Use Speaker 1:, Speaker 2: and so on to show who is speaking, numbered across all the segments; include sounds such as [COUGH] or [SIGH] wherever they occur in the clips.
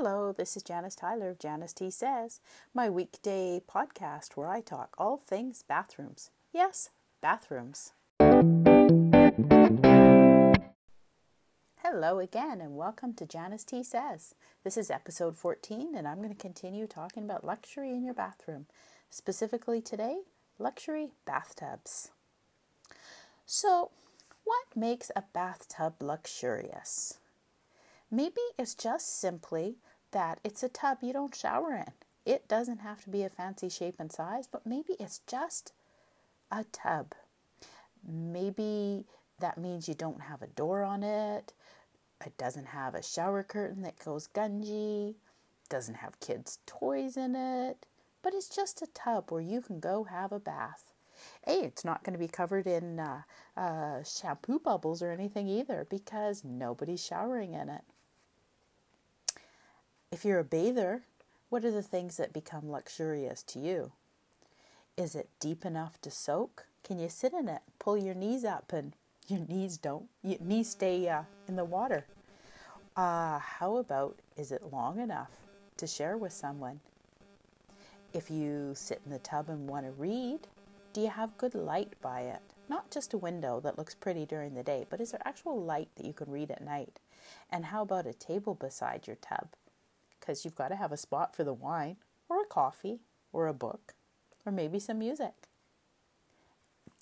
Speaker 1: Hello, this is Janice Tyler of Janice T Says, my weekday podcast where I talk all things bathrooms. Yes, bathrooms. Hello again, and welcome to Janice T Says. This is episode 14, and I'm going to continue talking about luxury in your bathroom. Specifically today, luxury bathtubs. So, what makes a bathtub luxurious? Maybe it's just simply that it's a tub you don't shower in. It doesn't have to be a fancy shape and size, but maybe it's just a tub. Maybe that means you don't have a door on it. It doesn't have a shower curtain that goes gungy. Doesn't have kids' toys in it. But it's just a tub where you can go have a bath. Hey, it's not going to be covered in uh, uh, shampoo bubbles or anything either because nobody's showering in it. If you're a bather, what are the things that become luxurious to you? Is it deep enough to soak? Can you sit in it, pull your knees up, and [LAUGHS] your knees don't, your knees stay uh, in the water? Uh, how about is it long enough to share with someone? If you sit in the tub and want to read, do you have good light by it? Not just a window that looks pretty during the day, but is there actual light that you can read at night? And how about a table beside your tub? Because you've got to have a spot for the wine or a coffee or a book or maybe some music.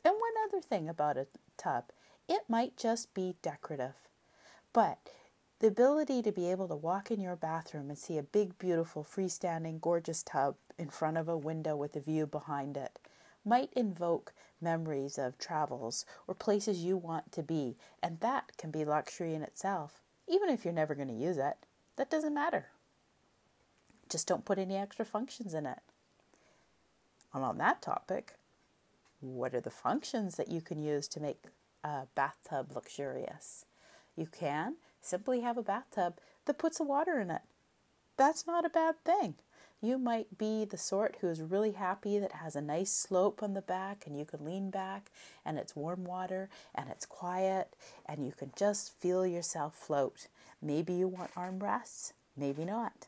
Speaker 1: And one other thing about a tub, it might just be decorative, but the ability to be able to walk in your bathroom and see a big, beautiful, freestanding, gorgeous tub in front of a window with a view behind it might invoke memories of travels or places you want to be, and that can be luxury in itself, even if you're never going to use it. That doesn't matter. Just don't put any extra functions in it. And on that topic, what are the functions that you can use to make a bathtub luxurious? You can simply have a bathtub that puts the water in it. That's not a bad thing. You might be the sort who is really happy that has a nice slope on the back and you can lean back and it's warm water and it's quiet and you can just feel yourself float. Maybe you want armrests, maybe not.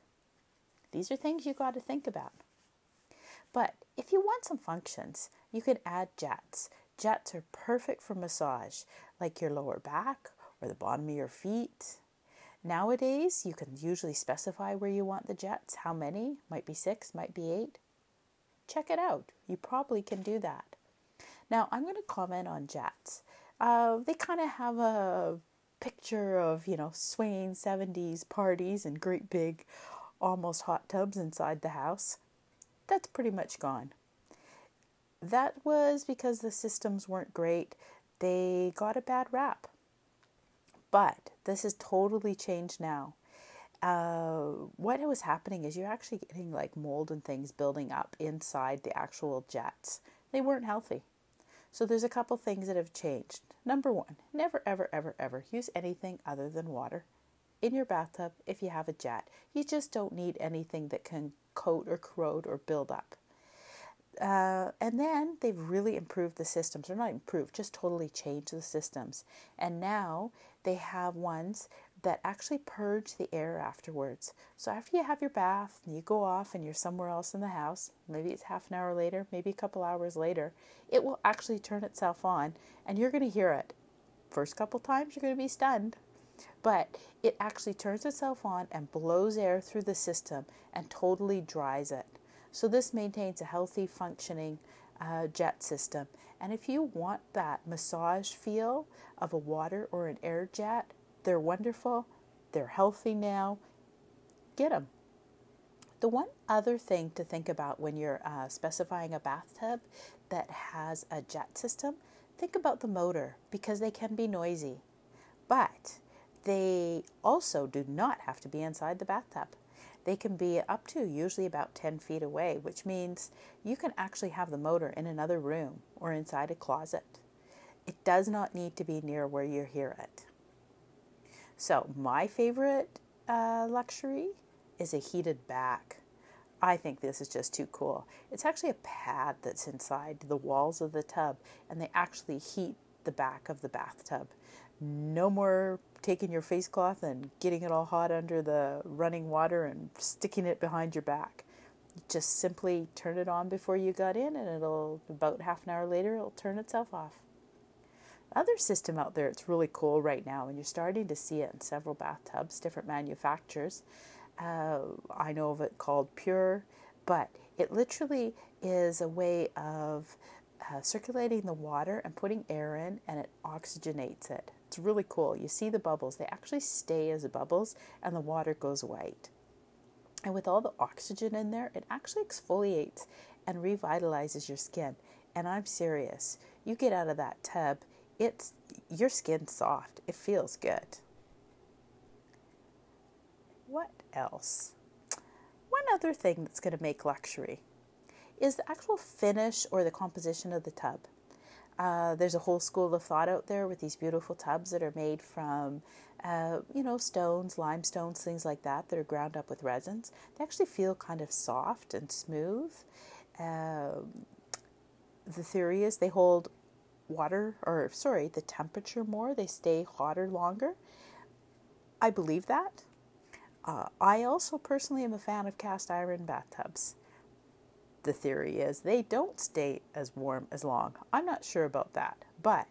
Speaker 1: These are things you got to think about. But if you want some functions, you could add jets. Jets are perfect for massage, like your lower back or the bottom of your feet. Nowadays, you can usually specify where you want the jets, how many, might be six, might be eight. Check it out. You probably can do that. Now, I'm going to comment on jets. Uh, they kind of have a picture of, you know, swinging 70s parties and great big almost hot tubs inside the house. That's pretty much gone. That was because the systems weren't great. They got a bad rap. But this has totally changed now. Uh, what was happening is you're actually getting like mold and things building up inside the actual jets. They weren't healthy. So there's a couple things that have changed. Number one, never, ever, ever, ever use anything other than water in your bathtub if you have a jet. You just don't need anything that can coat or corrode or build up. Uh, and then they've really improved the systems, or not improved, just totally changed the systems. And now they have ones that actually purge the air afterwards. So after you have your bath and you go off and you're somewhere else in the house, maybe it's half an hour later, maybe a couple hours later, it will actually turn itself on and you're going to hear it. First couple times, you're going to be stunned but it actually turns itself on and blows air through the system and totally dries it. So, this maintains a healthy, functioning uh, jet system. And if you want that massage feel of a water or an air jet, they're wonderful, they're healthy now. Get them. The one other thing to think about when you're uh, specifying a bathtub that has a jet system, think about the motor because they can be noisy. But they also do not have to be inside the bathtub. They can be up to usually about 10 feet away, which means you can actually have the motor in another room or inside a closet. It does not need to be near where you hear it. So, my favorite uh, luxury is a heated back. I think this is just too cool. It's actually a pad that's inside the walls of the tub, and they actually heat the back of the bathtub. No more taking your face cloth and getting it all hot under the running water and sticking it behind your back. Just simply turn it on before you got in, and it'll about half an hour later it'll turn itself off. Other system out there, it's really cool right now, and you're starting to see it in several bathtubs, different manufacturers. Uh, I know of it called Pure, but it literally is a way of uh, circulating the water and putting air in, and it oxygenates it. Really cool. You see the bubbles, they actually stay as bubbles, and the water goes white. And with all the oxygen in there, it actually exfoliates and revitalizes your skin. And I'm serious. You get out of that tub, it's your skin's soft. It feels good. What else? One other thing that's going to make luxury is the actual finish or the composition of the tub. Uh, there's a whole school of thought out there with these beautiful tubs that are made from, uh, you know, stones, limestones, things like that, that are ground up with resins. They actually feel kind of soft and smooth. Um, the theory is they hold water, or sorry, the temperature more, they stay hotter longer. I believe that. Uh, I also personally am a fan of cast iron bathtubs the theory is they don't stay as warm as long. I'm not sure about that. But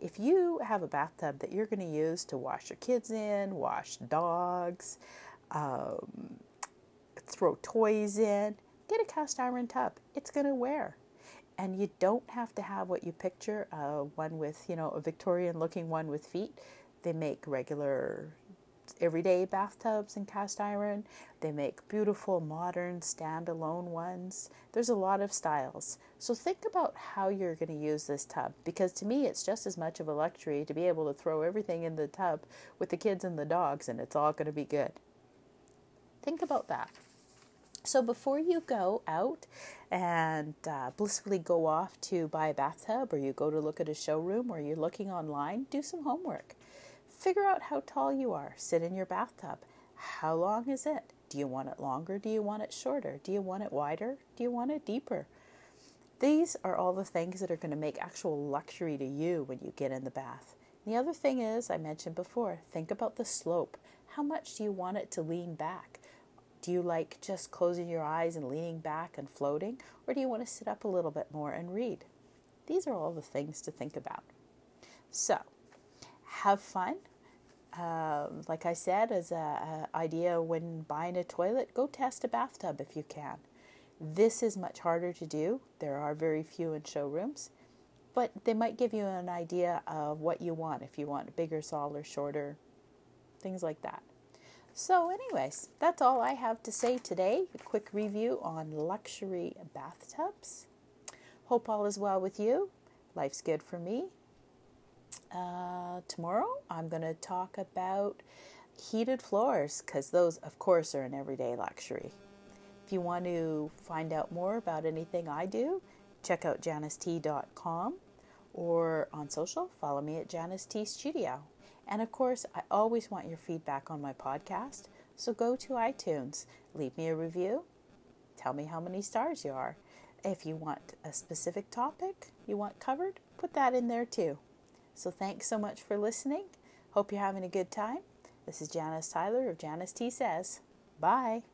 Speaker 1: if you have a bathtub that you're going to use to wash your kids in, wash dogs, um, throw toys in, get a cast iron tub. It's going to wear. And you don't have to have what you picture uh, one with, you know, a Victorian looking one with feet. They make regular everyday bathtubs in cast iron. They make beautiful modern standalone ones. There's a lot of styles. So think about how you're going to use this tub because to me it's just as much of a luxury to be able to throw everything in the tub with the kids and the dogs and it's all going to be good. Think about that. So before you go out and uh, blissfully go off to buy a bathtub or you go to look at a showroom or you're looking online, do some homework. Figure out how tall you are. Sit in your bathtub. How long is it? Do you want it longer? Do you want it shorter? Do you want it wider? Do you want it deeper? These are all the things that are going to make actual luxury to you when you get in the bath. The other thing is, I mentioned before, think about the slope. How much do you want it to lean back? Do you like just closing your eyes and leaning back and floating? Or do you want to sit up a little bit more and read? These are all the things to think about. So, have fun, um, like I said, as an idea when buying a toilet, go test a bathtub if you can. This is much harder to do. There are very few in showrooms, but they might give you an idea of what you want if you want bigger, smaller, shorter, things like that. So, anyways, that's all I have to say today. A quick review on luxury bathtubs. Hope all is well with you. Life's good for me. Uh, tomorrow, I'm going to talk about heated floors because those, of course, are an everyday luxury. If you want to find out more about anything I do, check out janicet.com or on social, follow me at Janice T Studio. And of course, I always want your feedback on my podcast, so go to iTunes, leave me a review, tell me how many stars you are. If you want a specific topic you want covered, put that in there too. So thanks so much for listening. Hope you're having a good time. This is Janice Tyler of Janice T Says. Bye.